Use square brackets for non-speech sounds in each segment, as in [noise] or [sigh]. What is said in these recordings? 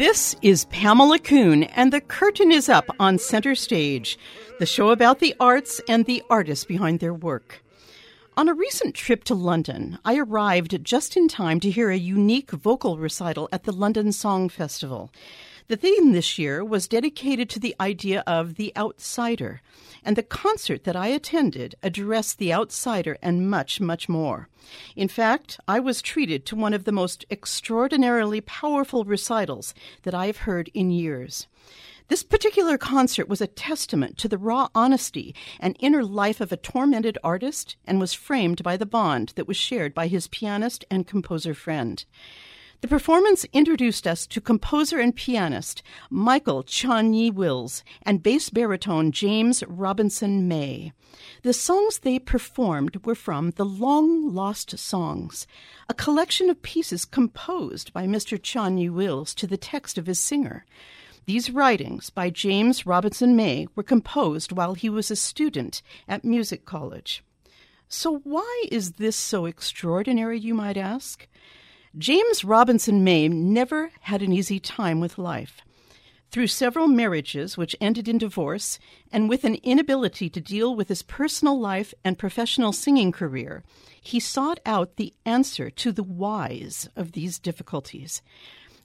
This is Pamela Kuhn, and the curtain is up on Center Stage, the show about the arts and the artists behind their work. On a recent trip to London, I arrived just in time to hear a unique vocal recital at the London Song Festival. The theme this year was dedicated to the idea of the outsider, and the concert that I attended addressed the outsider and much, much more. In fact, I was treated to one of the most extraordinarily powerful recitals that I have heard in years. This particular concert was a testament to the raw honesty and inner life of a tormented artist and was framed by the bond that was shared by his pianist and composer friend. The performance introduced us to composer and pianist Michael Csányi-Wills and bass baritone James Robinson May. The songs they performed were from the Long Lost Songs, a collection of pieces composed by Mr. Csányi-Wills to the text of his singer. These writings by James Robinson May were composed while he was a student at music college. So, why is this so extraordinary, you might ask? James Robinson May never had an easy time with life. Through several marriages which ended in divorce, and with an inability to deal with his personal life and professional singing career, he sought out the answer to the whys of these difficulties.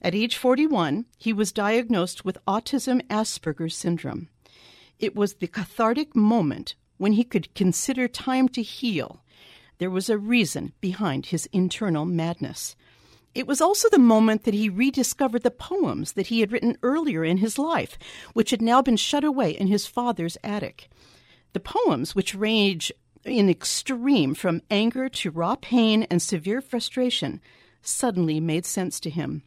At age 41, he was diagnosed with autism Asperger's syndrome. It was the cathartic moment when he could consider time to heal. There was a reason behind his internal madness. It was also the moment that he rediscovered the poems that he had written earlier in his life, which had now been shut away in his father's attic. The poems, which range in extreme from anger to raw pain and severe frustration, suddenly made sense to him.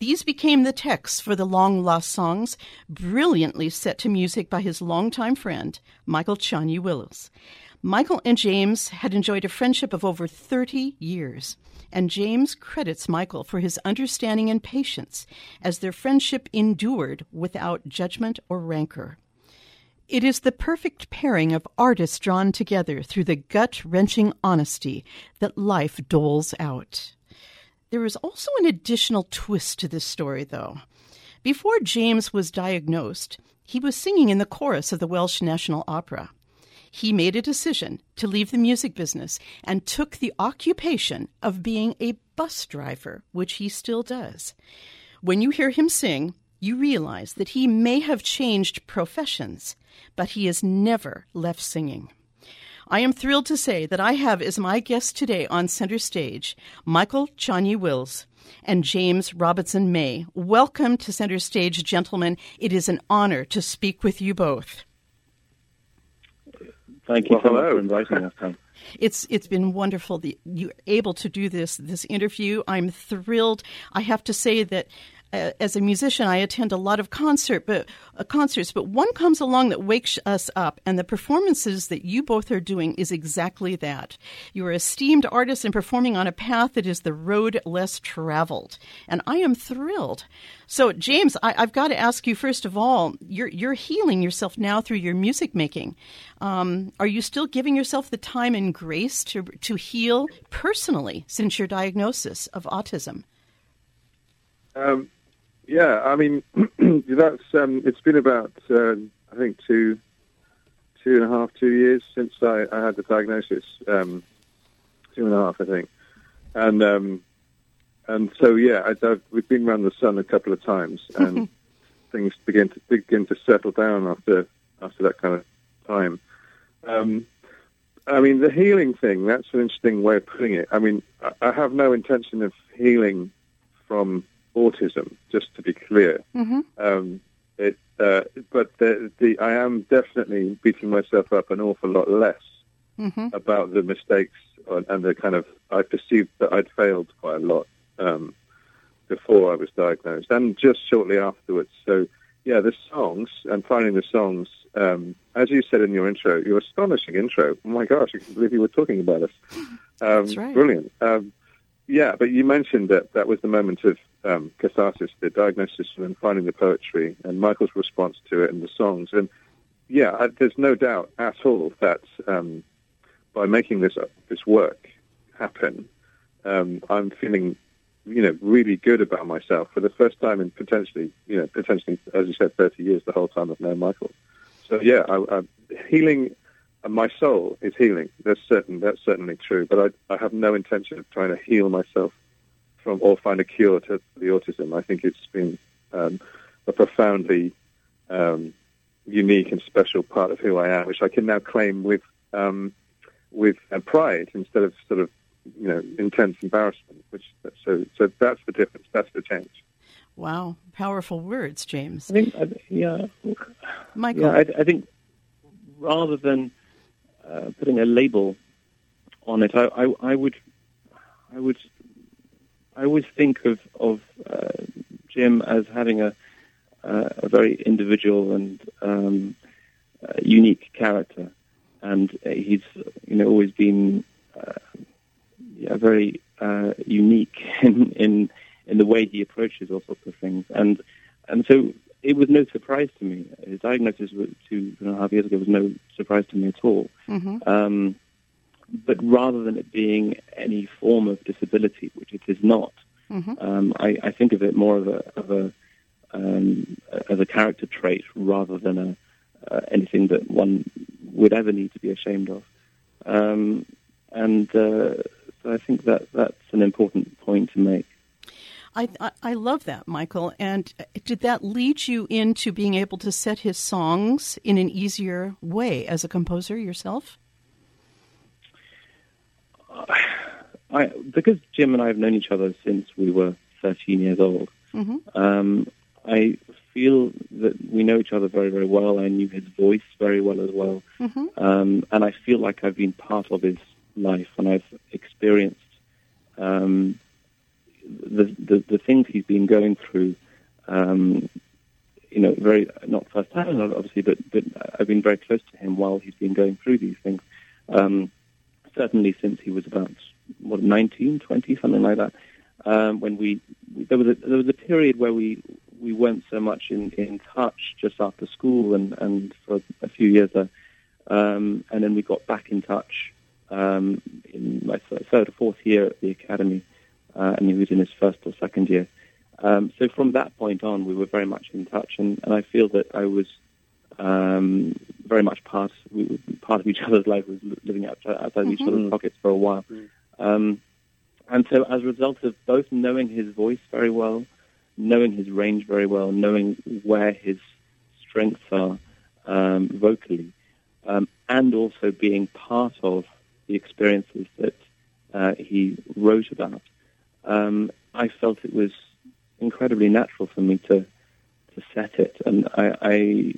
These became the texts for the long lost songs, brilliantly set to music by his longtime friend, Michael Csányi-Wills. Michael and James had enjoyed a friendship of over 30 years, and James credits Michael for his understanding and patience as their friendship endured without judgment or rancor. It is the perfect pairing of artists drawn together through the gut wrenching honesty that life doles out. There is also an additional twist to this story, though. Before James was diagnosed, he was singing in the chorus of the Welsh National Opera he made a decision to leave the music business and took the occupation of being a bus driver, which he still does. When you hear him sing, you realize that he may have changed professions, but he has never left singing. I am thrilled to say that I have as my guest today on center stage Michael Csányi-Wills and James Robinson May. Welcome to center stage, gentlemen. It is an honor to speak with you both. Thank you well, so for inviting us, Tom. [laughs] It's it's been wonderful that you're able to do this this interview. I'm thrilled. I have to say that as a musician, I attend a lot of concert, but uh, concerts. But one comes along that wakes us up, and the performances that you both are doing is exactly that. You are esteemed artists and performing on a path that is the road less traveled, and I am thrilled. So, James, I, have got to ask you first of all. You're you're healing yourself now through your music making. Um, are you still giving yourself the time and grace to to heal personally since your diagnosis of autism? Um, yeah, I mean, [clears throat] that's um, it's been about uh, I think two, two and a half, two years since I, I had the diagnosis. Um, two and a half, I think, and um, and so yeah, I, I've, we've been around the sun a couple of times, [laughs] and things begin to begin to settle down after after that kind of time. Um, I mean, the healing thing—that's an interesting way of putting it. I mean, I, I have no intention of healing from autism, just to be clear. Mm-hmm. Um, it, uh, but the, the, I am definitely beating myself up an awful lot less mm-hmm. about the mistakes and the kind of I perceived that I'd failed quite a lot um, before I was diagnosed and just shortly afterwards. So yeah, the songs and finding the songs um, as you said in your intro, your astonishing intro. Oh my gosh, I can't believe you were talking about us. [laughs] Um, That's right. Brilliant. Um, yeah, but you mentioned that that was the moment of um, catharsis, the diagnosis, and finding the poetry, and Michael's response to it and the songs. And yeah, I, there's no doubt at all that um, by making this this work happen, um, I'm feeling, you know, really good about myself for the first time in potentially, you know, potentially, as you said, 30 years, the whole time I've known Michael. So yeah, I, I, healing, uh, my soul is healing. That's certain. That's certainly true. But I, I have no intention of trying to heal myself from or find a cure to the autism. I think it's been um, a profoundly um, unique and special part of who I am, which I can now claim with um, with uh, pride instead of sort of you know intense embarrassment. Which so so that's the difference. That's the change. Wow, powerful words, James. I think, yeah, Michael. Yeah, I, I think rather than uh, putting a label on it, I, I, I, would, I would, I always think of of uh, Jim as having a uh, a very individual and um, uh, unique character, and he's you know always been uh, yeah, very uh, unique [laughs] in, in in the way he approaches all sorts of things, and and so it was no surprise to me. His diagnosis two and a half years ago was no surprise to me at all. Mm-hmm. Um, but rather than it being any form of disability, which it is not, mm-hmm. um, I, I, think of it more of a, of a um, as a character trait rather than a uh, anything that one would ever need to be ashamed of. Um, and uh, so I think that that's an important point to make. I, I, I love that, Michael. And did that lead you into being able to set his songs in an easier way as a composer yourself? I, because Jim and I have known each other since we were 13 years old, mm-hmm. um, I feel that we know each other very, very well. I knew his voice very well as well. Mm-hmm. Um, and I feel like I've been part of his life and I've experienced um, the, the, the things he's been going through. Um, you know, very not first hand, obviously, but but I've been very close to him while he's been going through these things. Um, certainly since he was about what 19, 20, something like that. Um, when we there was a there was a period where we we weren't so much in, in touch just after school and, and for a few years there. Um, and then we got back in touch um, in my third or fourth year at the academy, uh, and he was in his first or second year. Um, so from that point on, we were very much in touch, and, and I feel that I was um, very much part we, part of each [laughs] other's life. was living outside, outside mm-hmm. each other's pockets for a while, mm-hmm. and so as a result of both knowing his voice very well, knowing his range very well, knowing where his strengths are um, vocally, um, and also being part of the experiences that uh, he wrote about, um, I felt it was incredibly natural for me to to set it, and I, I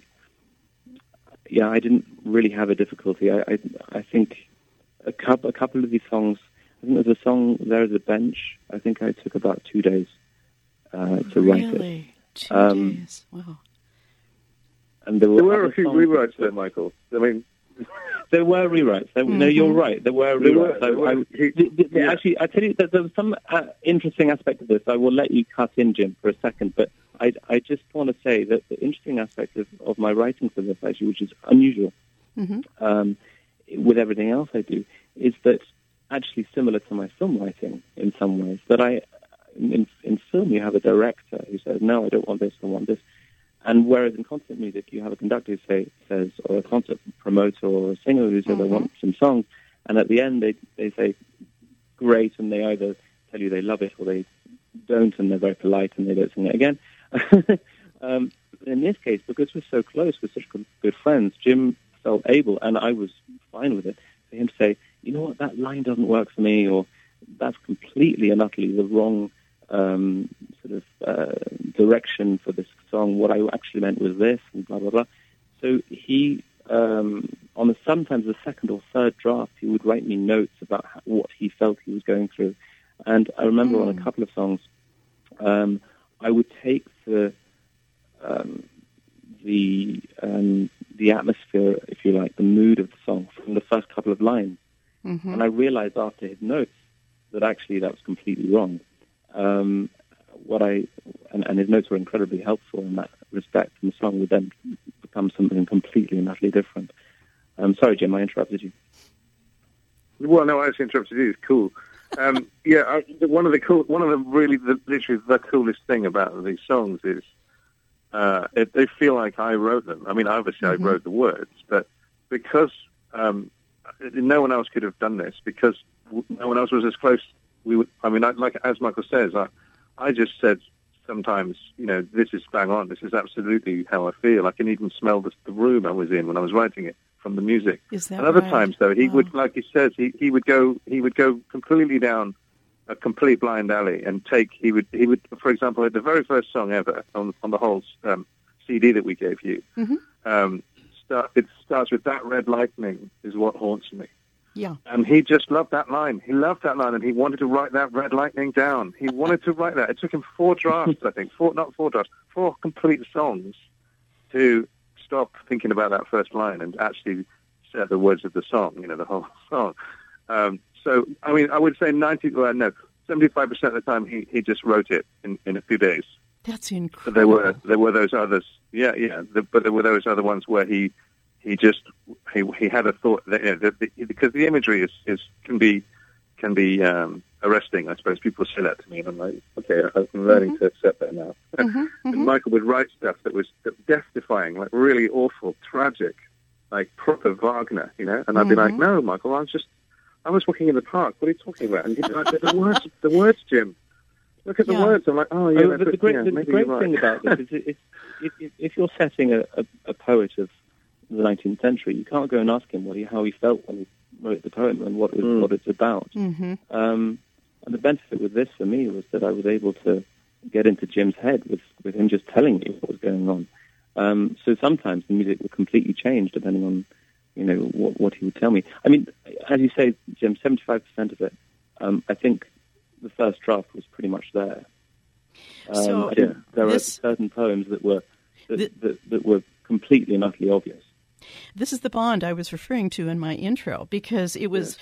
yeah, I didn't really have a difficulty. I I, I think a couple a couple of these songs. I think there's a song there at the bench. I think I took about two days uh, to really? write it. Two um, days. Wow. And there were, there were a few rewrites there, Michael. I mean, there were rewrites. There, mm-hmm. No, you're right. There were rewrites. There were, there were. I, he, the, the, yeah. Actually, I tell you that there was some uh, interesting aspect of this. I will let you cut in, Jim, for a second. But I, I just want to say that the interesting aspect of, of my writing for this, actually, which is unusual mm-hmm. um, with everything else I do, is that actually similar to my film writing in some ways. That I in, in film you have a director who says, no, I don't want this, I want this. And whereas in concert music you have a conductor who say, says, or a concert promoter or a singer who says, mm-hmm. I want some songs. And at the end they, they say, great, and they either tell you they love it or they don't, and they're very polite and they don't sing it again. [laughs] um, in this case, because we're so close, we're such good, good friends, Jim felt able, and I was fine with it, for him to say, you know what, that line doesn't work for me, or that's completely and utterly the wrong um, sort of uh, direction for this song. What I actually meant was this, and blah blah blah. So he, um, on the sometimes the second or third draft, he would write me notes about how, what he felt he was going through. And I remember mm. on a hmm. couple of songs, um, I would take the um, the um, the atmosphere, if you like, the mood of the song from the first couple of lines. Mm-hmm. And I realized after his notes that actually that was completely wrong. Um, what I and, and his notes were incredibly helpful in that respect, and the song would then become something completely and utterly different. I'm sorry, Jim, I interrupted you. Well, no, I actually interrupted you. It's cool. Um, [laughs] yeah, I, one of the cool, one of the really, the, literally the coolest thing about these songs is uh, it, they feel like I wrote them. I mean, obviously Mm-hmm. I wrote the words, but because um, no one else could have done this, because no one else was as close. We would, I mean, I, like as Michael says, I, I just said sometimes, you know, this is bang on. This is absolutely how I feel. I can even smell the, the room I was in when I was writing it from the music. Is that and other right? times, though, he Wow. would, like he says, he, he would go he would go completely down a complete blind alley and take he would he would for example the very first song ever on on the whole um, CD that we gave you Mhm. um, start, it starts with that red lightning is what haunts me. Yeah. And he just loved that line. He loved that line, and he wanted to write that red lightning down. He wanted to write that. It took him four drafts, I think, four not four drafts, four complete songs to stop thinking about that first line and actually set the words of the song. You know, the whole [laughs] song. Um, so, I mean, I would say ninety, well, no, seventy-five percent of the time he he just wrote it in in a few days. That's But incredible. there were there were those others. Yeah, yeah. The, but there were those other ones where he he just he he had a thought that, you know, that the, because the imagery is is can be can be um, arresting. I suppose people say that to me, and I'm like, okay, I'm learning to accept that now. Mhm, And mhm. Michael would write stuff that was death-defying, like really awful, tragic, like proper Wagner, you know. And I'd be like, Mhm. no, Michael, I was just I was walking in the park. What are you talking about? And he'd be like, the words, the words, Jim. Look at the Yeah. words. I'm like, oh yeah, Oh, but the great, yeah, the, the great thing right. about this is if, if, if, if you're setting a, a, a poet of the 19th century, you can't go and ask him what he, how he felt when he wrote the poem and what, it was, Mm. what it's about. Mhm. Um, and the benefit with this for me was that I was able to get into Jim's head with, with him just telling me what was going on. Um, so sometimes the music would completely change depending on, you know, what, what he would tell me. I mean, as you say, Jim, 75% of it, um, I think the first draft was pretty much there. Um, So, I there this- are certain poems that were that, Th- that, that were completely and utterly obvious. This is the bond I was referring to in my intro because it was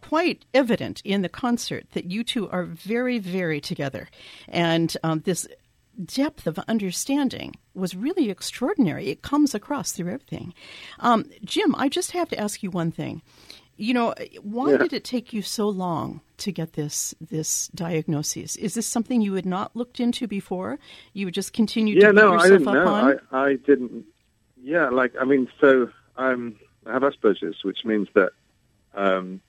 quite evident in the concert that you two are very, very together. And um, this depth of understanding was really extraordinary. It comes across through everything. Um, Jim, I just have to ask you one thing. You know, why Yeah. did it take you so long to get this this diagnosis? Is this something you had not looked into before? You just continued yeah, to no, I didn't up know. on? I, I didn't. Yeah, like I mean, so I'm I have Asperger's, which means that um,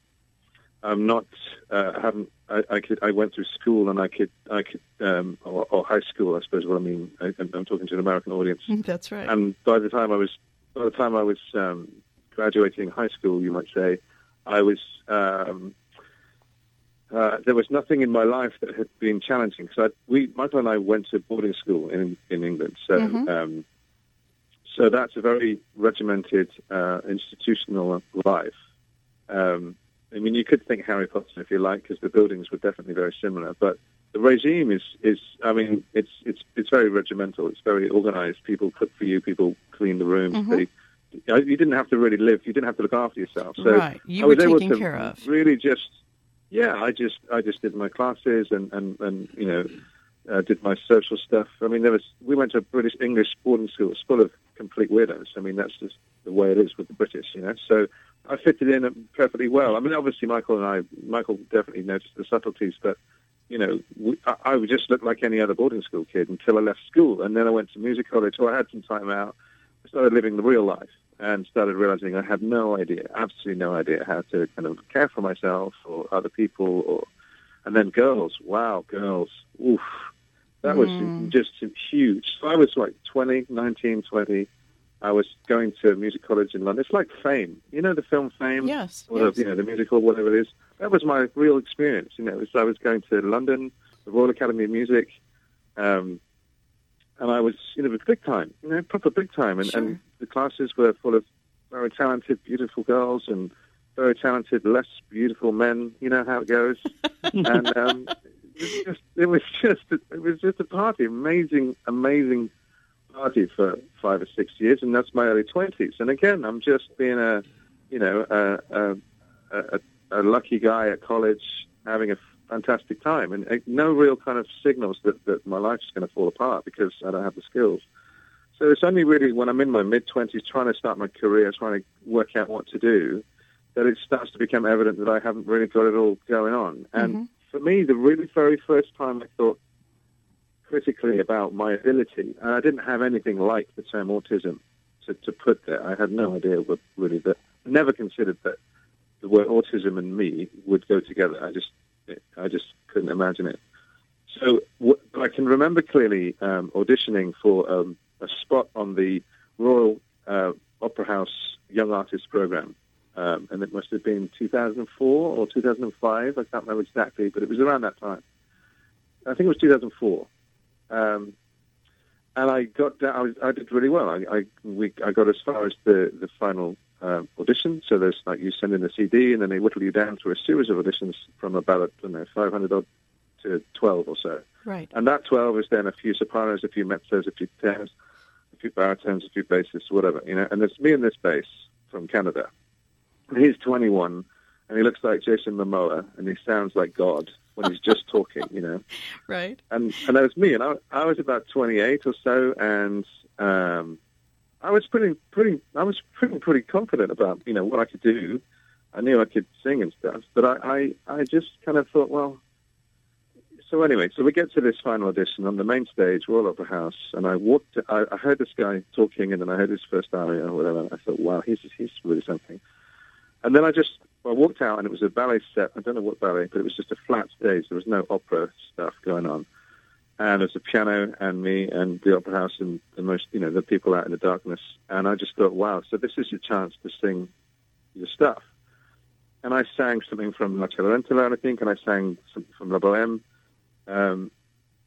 I'm not. Uh, I haven't. I, I could. I went through school, and I could. I could. Um, or, or high school, I suppose. What I mean. I, I'm talking to an American audience. [laughs] That's right. And by the time I was, by the time I was um, graduating high school, you might say, I was. Um, uh, there was nothing in my life that had been challenging. So I, we, Michael and I, went to boarding school in in England. So, Mhm. So that's a very regimented uh, institutional life. Um, I mean, you could think Harry Potter if you like, because the buildings were definitely very similar. But the regime is, is I mean, it's it's it's very regimental. It's very organized. People cook for you. People clean the rooms. Mhm. They, you, didn't have to really live. You didn't have to look after yourself. So right. You I were was able taken to care of. really just, yeah, I just I just did my classes and and and you know, uh, did my social stuff. I mean, there was we went to a British English boarding school. Full of complete weirdos. I mean, that's just the way it is with the British, you know. So I fitted in uh, perfectly well. I mean, obviously Michael and I, Michael definitely noticed the subtleties, but you know, we, I, I just look like any other boarding school kid until I left school, and then I went to music college. So I had some time out. I started living the real life and started realizing I had no idea, absolutely no idea how to kind of care for myself or other people or and then girls, wow, girls. Oof. That was Mm. just huge. So I was like 20, 19, 20. I was going to music college in London. It's like Fame. You know the film Fame? Yes. Or yes. the, you know, the musical, whatever it is. That was my real experience. You know, was, I was going to London, the Royal Academy of Music, um, and I was, you know, big time, you know, proper big time. And, Sure. and the classes were full of very talented, beautiful girls and very talented, less beautiful men. You know how it goes. [laughs] and um, just, it was just, it was just a party, amazing, amazing party for five or six years, and that's my early twenties. And again, I'm just being a, you know, a, a, a, a lucky guy at college having a fantastic time, and uh, no real kind of signals that that my life's going to fall apart because I don't have the skills. So it's only really when I'm in my mid twenties, trying to start my career, trying to work out what to do, that it starts to become evident that I haven't really got it all going on. And Mm-hmm. For me, the really very first time I thought critically about my ability, and I didn't have anything like the term autism to, to put there. I had no idea what really that. Never considered that the word autism and me would go together. I just, I just couldn't imagine it. So what, I can remember clearly um, auditioning for um, a spot on the Royal uh, Opera House Young Artists Program, um, and it must have been 2004 or 2005. I can't remember exactly, but it was around that time. I think it was 2004. Um, and I got I, was, I did really well. I, I, we, I got as far as the, the final uh, audition. So there's like you send in the CD and then they whittle you down to a series of auditions from about, I don't know, 500 odd to 12 or so. Right. And that 12 is then a few sopranos, a few mezzos, a few tenors, a few baritones, a few basses, whatever, you know. And there's me and this bass from Canada. He's 21 and he looks like Jason Momoa and he sounds like God when he's just [laughs] talking, you know Right. and and that was me, and I, I was about 28 or so, and um, I was pretty pretty I was pretty pretty confident about you know what I could do. I knew I could sing and stuff, but I I, I just kind of thought, well. So anyway, so we get to this final audition on the main stage, Royal Opera House, and I walked. I, I heard this guy talking, and then I heard his first aria or whatever. And I thought, wow, he's he's really something. And then I just I walked out, and it was a ballet set. I don't know what ballet, but it was just a flat stage. There was no opera stuff going on and there's a piano and me and the opera house and the most, you know, the people out in the darkness. And I just thought, wow, so this is your chance to sing your stuff. And I sang something from La Cenerentola, I think, and I sang something from La Boheme. Um,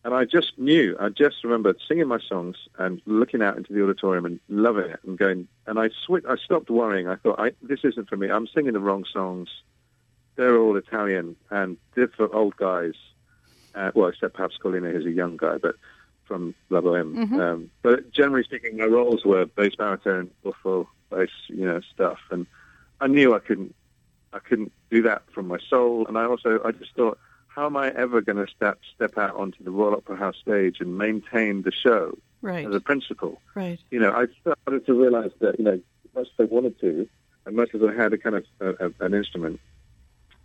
and I just knew, I just remembered singing my songs and looking out into the auditorium and loving it and going, and I sw- I stopped worrying. I thought, I, this isn't for me. I'm singing the wrong songs. They're all Italian and they're for old guys uh, well, except perhaps Colline, who's a young guy, but from La Boheme. Um, but generally speaking, my roles were bass baritone, buffo, bass, you know, stuff, and I knew I couldn't, I couldn't do that from my soul, and I also, I just thought, how am I ever going to step step out onto the Royal Opera House stage and maintain the show Right. as a principal? Right. you know, I started to realize that, you know, as much as I wanted to, as much as I had a kind of a, a, an instrument,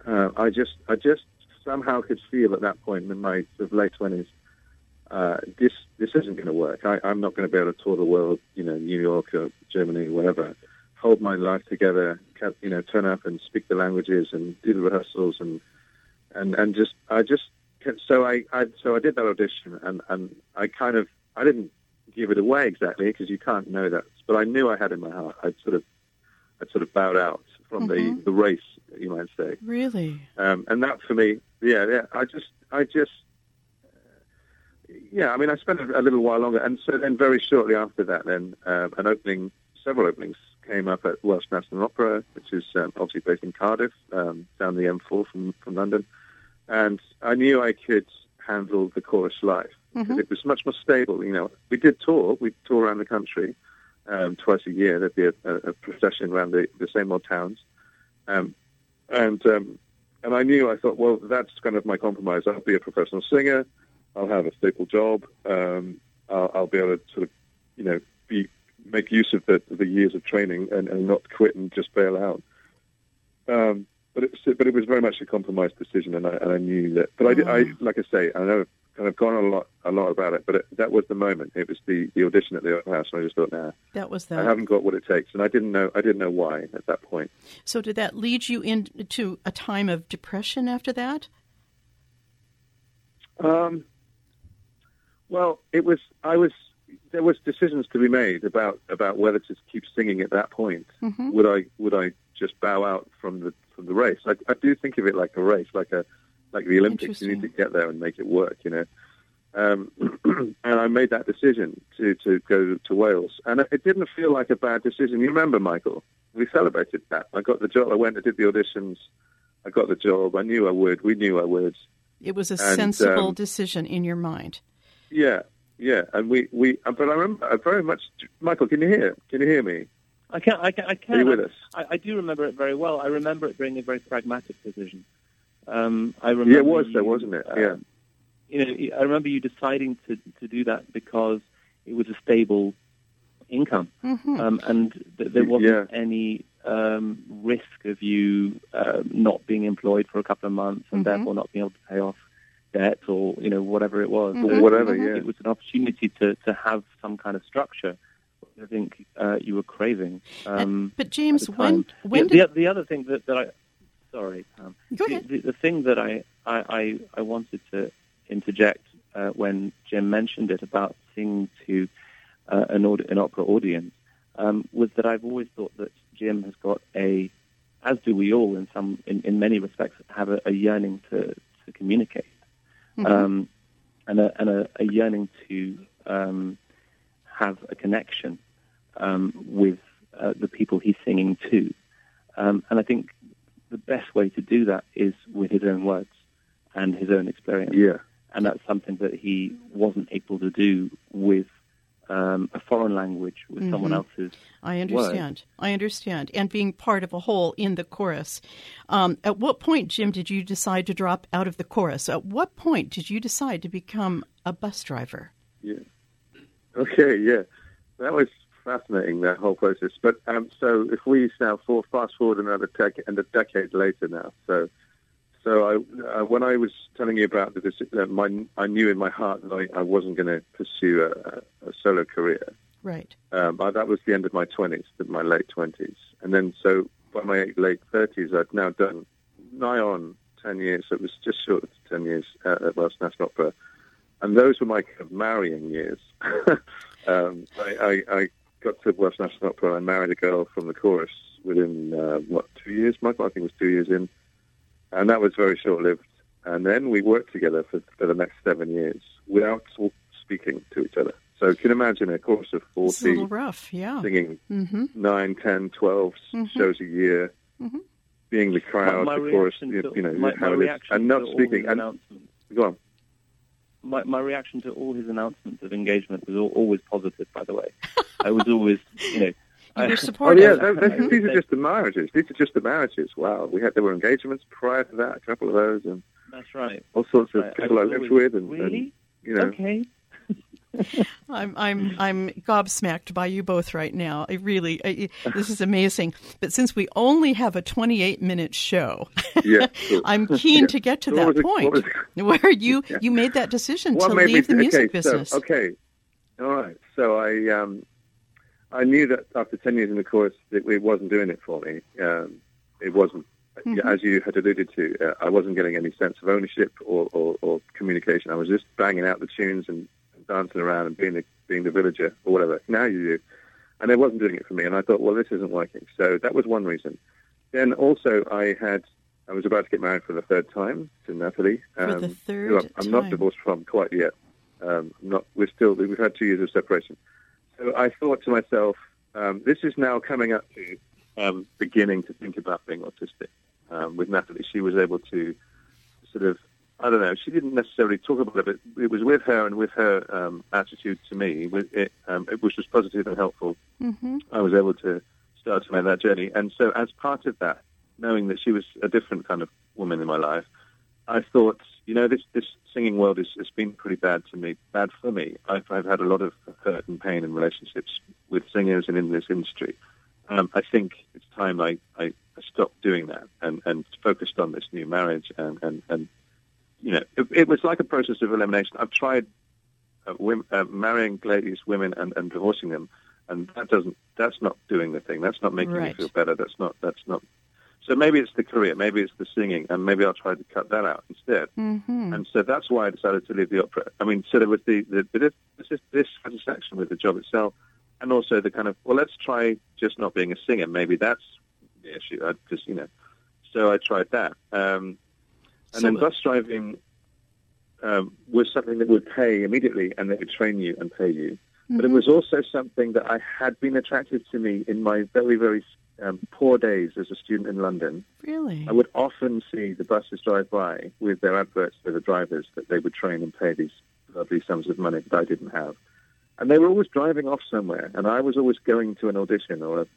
uh, I just, I just somehow could feel at that point in my sort of late twenties, uh, this, this isn't going to work. I, I'm not going to be able to tour the world, you know, New York or Germany, or whatever. Hold my life together, you know, turn up and speak the languages and do the rehearsals and, and, and just, I just, so I, I, so I did that audition and, and I kind of, I didn't give it away exactly because you can't know that. But I knew I had in my heart. I'd sort of, I'd sort of bowed out from the, the race, you might say. Really. Um, and that for me, yeah, yeah. I just, I just, yeah. I mean, I spent a, a little while longer, and so then very shortly after that, then um, an opening, several openings came up at Welsh National Opera, which is um, obviously based in Cardiff, um, down the M4 from from London, and I knew I could handle the chorus live because it was much more stable. You know, we did tour, we tour around the country um, twice a year. There'd be a, a, a procession around the, the same old towns, um, and um, and I knew I thought, well, that's kind of my compromise. I'll be a professional singer. I'll have a stable job. Um, I'll, I'll be able to sort of, you know, be make use of the the years of training and, and not quit and just bail out. Um, but it was, but it was very much a compromise decision, and I, and I knew that. But I, did, I, like I say, I know kind of gone a lot, a lot about it. But it, that was the moment. It was the, the audition at the House, and I just thought, nah, That was that. I haven't got what it takes, and I didn't know, I didn't know why at that point. So did that lead you into a time of depression after that? Um, well, it was. I was. There was decisions to be made about about whether to keep singing at that point. Would I would I just bow out from the from the race? I, I do think of it like a race, like a like the Olympics. You need to get there and make it work. You know. Um, [clears throat] and I made that decision to to go to Wales, and it didn't feel like a bad decision. You remember, Michael? We celebrated that. I got the job. I went and did the auditions. I got the job. I knew I would. We knew I would. It was a And, sensible um, decision in your mind. Yeah, yeah, and we we. uh, But I remember I very much. Michael, can you hear? Can you hear me? I can, I can, I can. Are you with us? I, I do remember it very well. I remember it being a very pragmatic decision. Um, I remember Yeah, it was you, though, wasn't it? uh, Yeah. You know, I remember you deciding to to do that because it was a stable income, Mhm. um, and th- there wasn't Yeah. any um, risk of you uh, not being employed for a couple of months and Mhm. therefore not being able to pay off or you know whatever it was. Mhm, Or whatever. mhm. Yeah. It was an opportunity to, to have some kind of structure. I think uh, you were craving. Um, but James, the when when the, did the, the other thing that, that I, sorry, Pam. go The, ahead? the, the thing that I, I, I, I wanted to interject uh, when Jim mentioned it about singing to uh, an, aud- an opera audience um, was that I've always thought that Jim has got a, as do we all in some, in, in many respects, have a, a yearning to, to communicate Mhm. um, and, a, and a, a yearning to um, have a connection um, with uh, the people he's singing to. Um, and I think the best way to do that is with his own words and his own experience. Yeah. And that's something that he wasn't able to do with um, a foreign language, with someone Mhm. else's. I understand. I understand. And being part of a whole in the chorus. Um, at what point, Jim, did you decide to drop out of the chorus? At what point did you decide to become a bus driver? Yeah. Okay, yeah. That was fascinating, that whole process. But um, so if we now fast forward another decade, and a decade later now, so so I, uh, when I was telling you about the, deci- uh, my, I knew in my heart that I, I wasn't going to pursue a, a, a solo career. Right. Um, I, that was the end of my 20s, my late 20s. And then so by my late 30s, I'd now done nigh on 10 years. So it was just short of 10 years uh, at Welsh National Opera. And those were my kind of marrying years. [laughs] um, I, I, I got to Welsh National Opera and I married a girl from the chorus within, uh, what, two years, Michael? I think it was two years in. And that was very short-lived. And then we worked together for, for the next seven years without talk, speaking to each other. So you can imagine a course of It's a little rough, yeah. singing Mm-hmm. nine, ten, twelve Mhm. shows a year, Mhm. being the crowd, my, my the chorus, you to, you know, my, how my it is, reaction and not speaking. And go on. my, my reaction to all his announcements of engagement was al- always positive. By the way, [laughs] I was always, you know, You I- were [laughs] Oh yeah, I- th- I these are just the marriages. These are just the marriages. Wow, we had there were engagements prior to that, a couple of those, and That's right. all sorts of I- I people I, was lived always- with, and, and really you know, okay. [laughs] I'm I'm I'm gobsmacked by you both right now. I really I, this is amazing. But since we only have a 28 minute show, yeah. sure. [laughs] I'm keen Yeah. to get to So that was it- point where you you made that decision What to made me leave the music okay, business. So, okay, all right. So I um, I knew that after ten years in the chorus, it, it wasn't doing it for me. Um, it wasn't, Mhm. as you had alluded to. Uh, I wasn't getting any sense of ownership or, or, or communication. I was just banging out the tunes and, and dancing around and being the being the villager or whatever. Now you do, and it wasn't doing it for me. And I thought, well, this isn't working. So that was one reason. Then also, I had I was about to get married for the third time to Natalie. For the um, third I'm, I'm not divorced from quite yet. Um, not. We're still. We've had two years of separation. So I thought to myself, um, this is now coming up to um, beginning to think about being autistic. Um, with Natalie, she was able to sort of. I don't know. She didn't necessarily talk about it, but it was with her and with her um, attitude to me, with it, um, it, which was positive and helpful. hmm I was able to start to make that journey. And so, as part of that, knowing that she was a different kind of woman in my life, I thought, you know, this this singing world has, has been pretty bad to me, bad for me. I've, I've had a lot of hurt and pain in relationships with singers and in this industry. Um, I think it's time I, I, I stopped doing that and, and focused on this new marriage. And, and, and you know, it, it was like a process of elimination. I've tried uh, women, uh, marrying ladies, women, and, and divorcing them, and that doesn't. That's not doing the thing. That's not making Right. me feel better. That's not. That's not. So maybe it's the career, maybe it's the singing, and maybe I'll try to cut that out instead. hmm And so that's why I decided to leave the opera. I mean, so there was the, the, the this, this satisfaction with the job itself, and also the kind of well, let's try just not being a singer. Maybe that's the issue. I just you know, so I tried that. Um, and So- then bus driving um, was something that would pay immediately, and they would train you and pay you. But it Mhm. was also something that I had been attracted to me in my very, very um, poor days as a student in London. Really? I would often see the buses drive by with their adverts for the drivers that they would train and pay these ungodly sums of money that I didn't have. And they were always driving off somewhere, and I was always going to an audition or a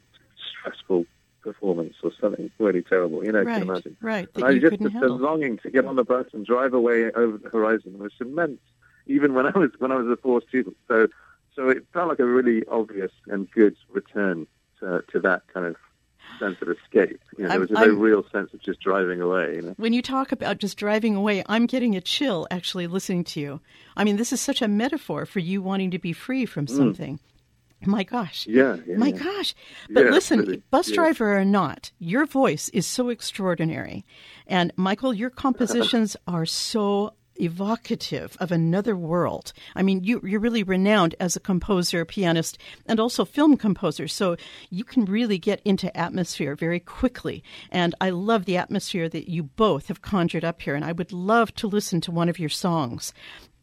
stressful performance or something really terrible. You know, right, can imagine. Right, I just couldn't the longing to get on the bus and drive away over the horizon was immense, even when I was when I was a poor student. So, so it felt like a really obvious and good return to, to that kind of sense of escape. You know, there was a very I'm- real sense of just driving away. You know? When you talk about just driving away, I'm getting a chill actually listening to you. I mean, this is such a metaphor for you wanting to be free from something. My gosh. Mm. Yeah, yeah, My yeah. gosh. But Yeah, listen, really, bus driver or not, your voice is so extraordinary. And Michael, your compositions are so evocative of another world. I mean, you, you're really renowned as a composer, pianist, and also film composer. So you can really get into atmosphere very quickly. And I love the atmosphere that you both have conjured up here. And I would love to listen to one of your songs.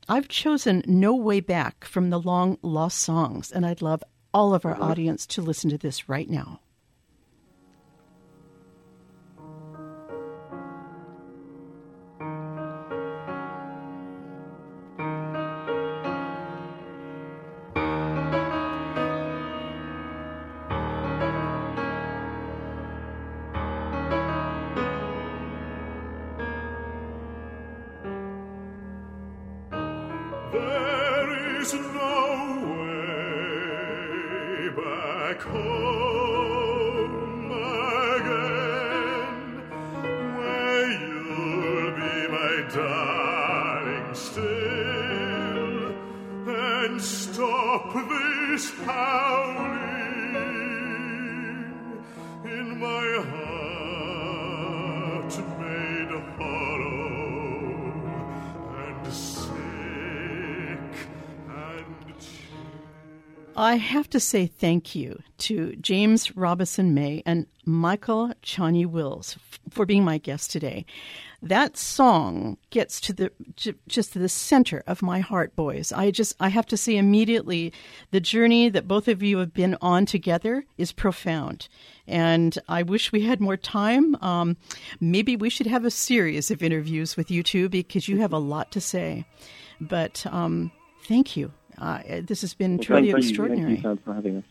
I've chosen No Way Back from the Long Lost Songs, and I'd love all of our audience to listen to this right now. I have to say thank you to James Robinson May and Michael Csányi-Wills for being my guest today. That song gets to the j- just to the center of my heart, boys. I just I have to say immediately the journey that both of you have been on together is profound, and I wish we had more time. Um, maybe we should have a series of interviews with you two because you have a lot to say. But um, thank you. Uh, this has been truly Thank you- extraordinary. Thank you, for having us.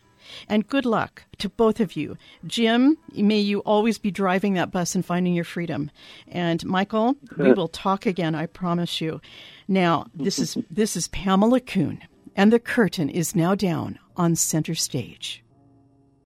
And good luck to both of you. Jim, may you always be driving that bus and finding your freedom. And Michael, we will talk again, I promise you. Now, this is this is Pamela Kuhn, and the curtain is now down on center stage.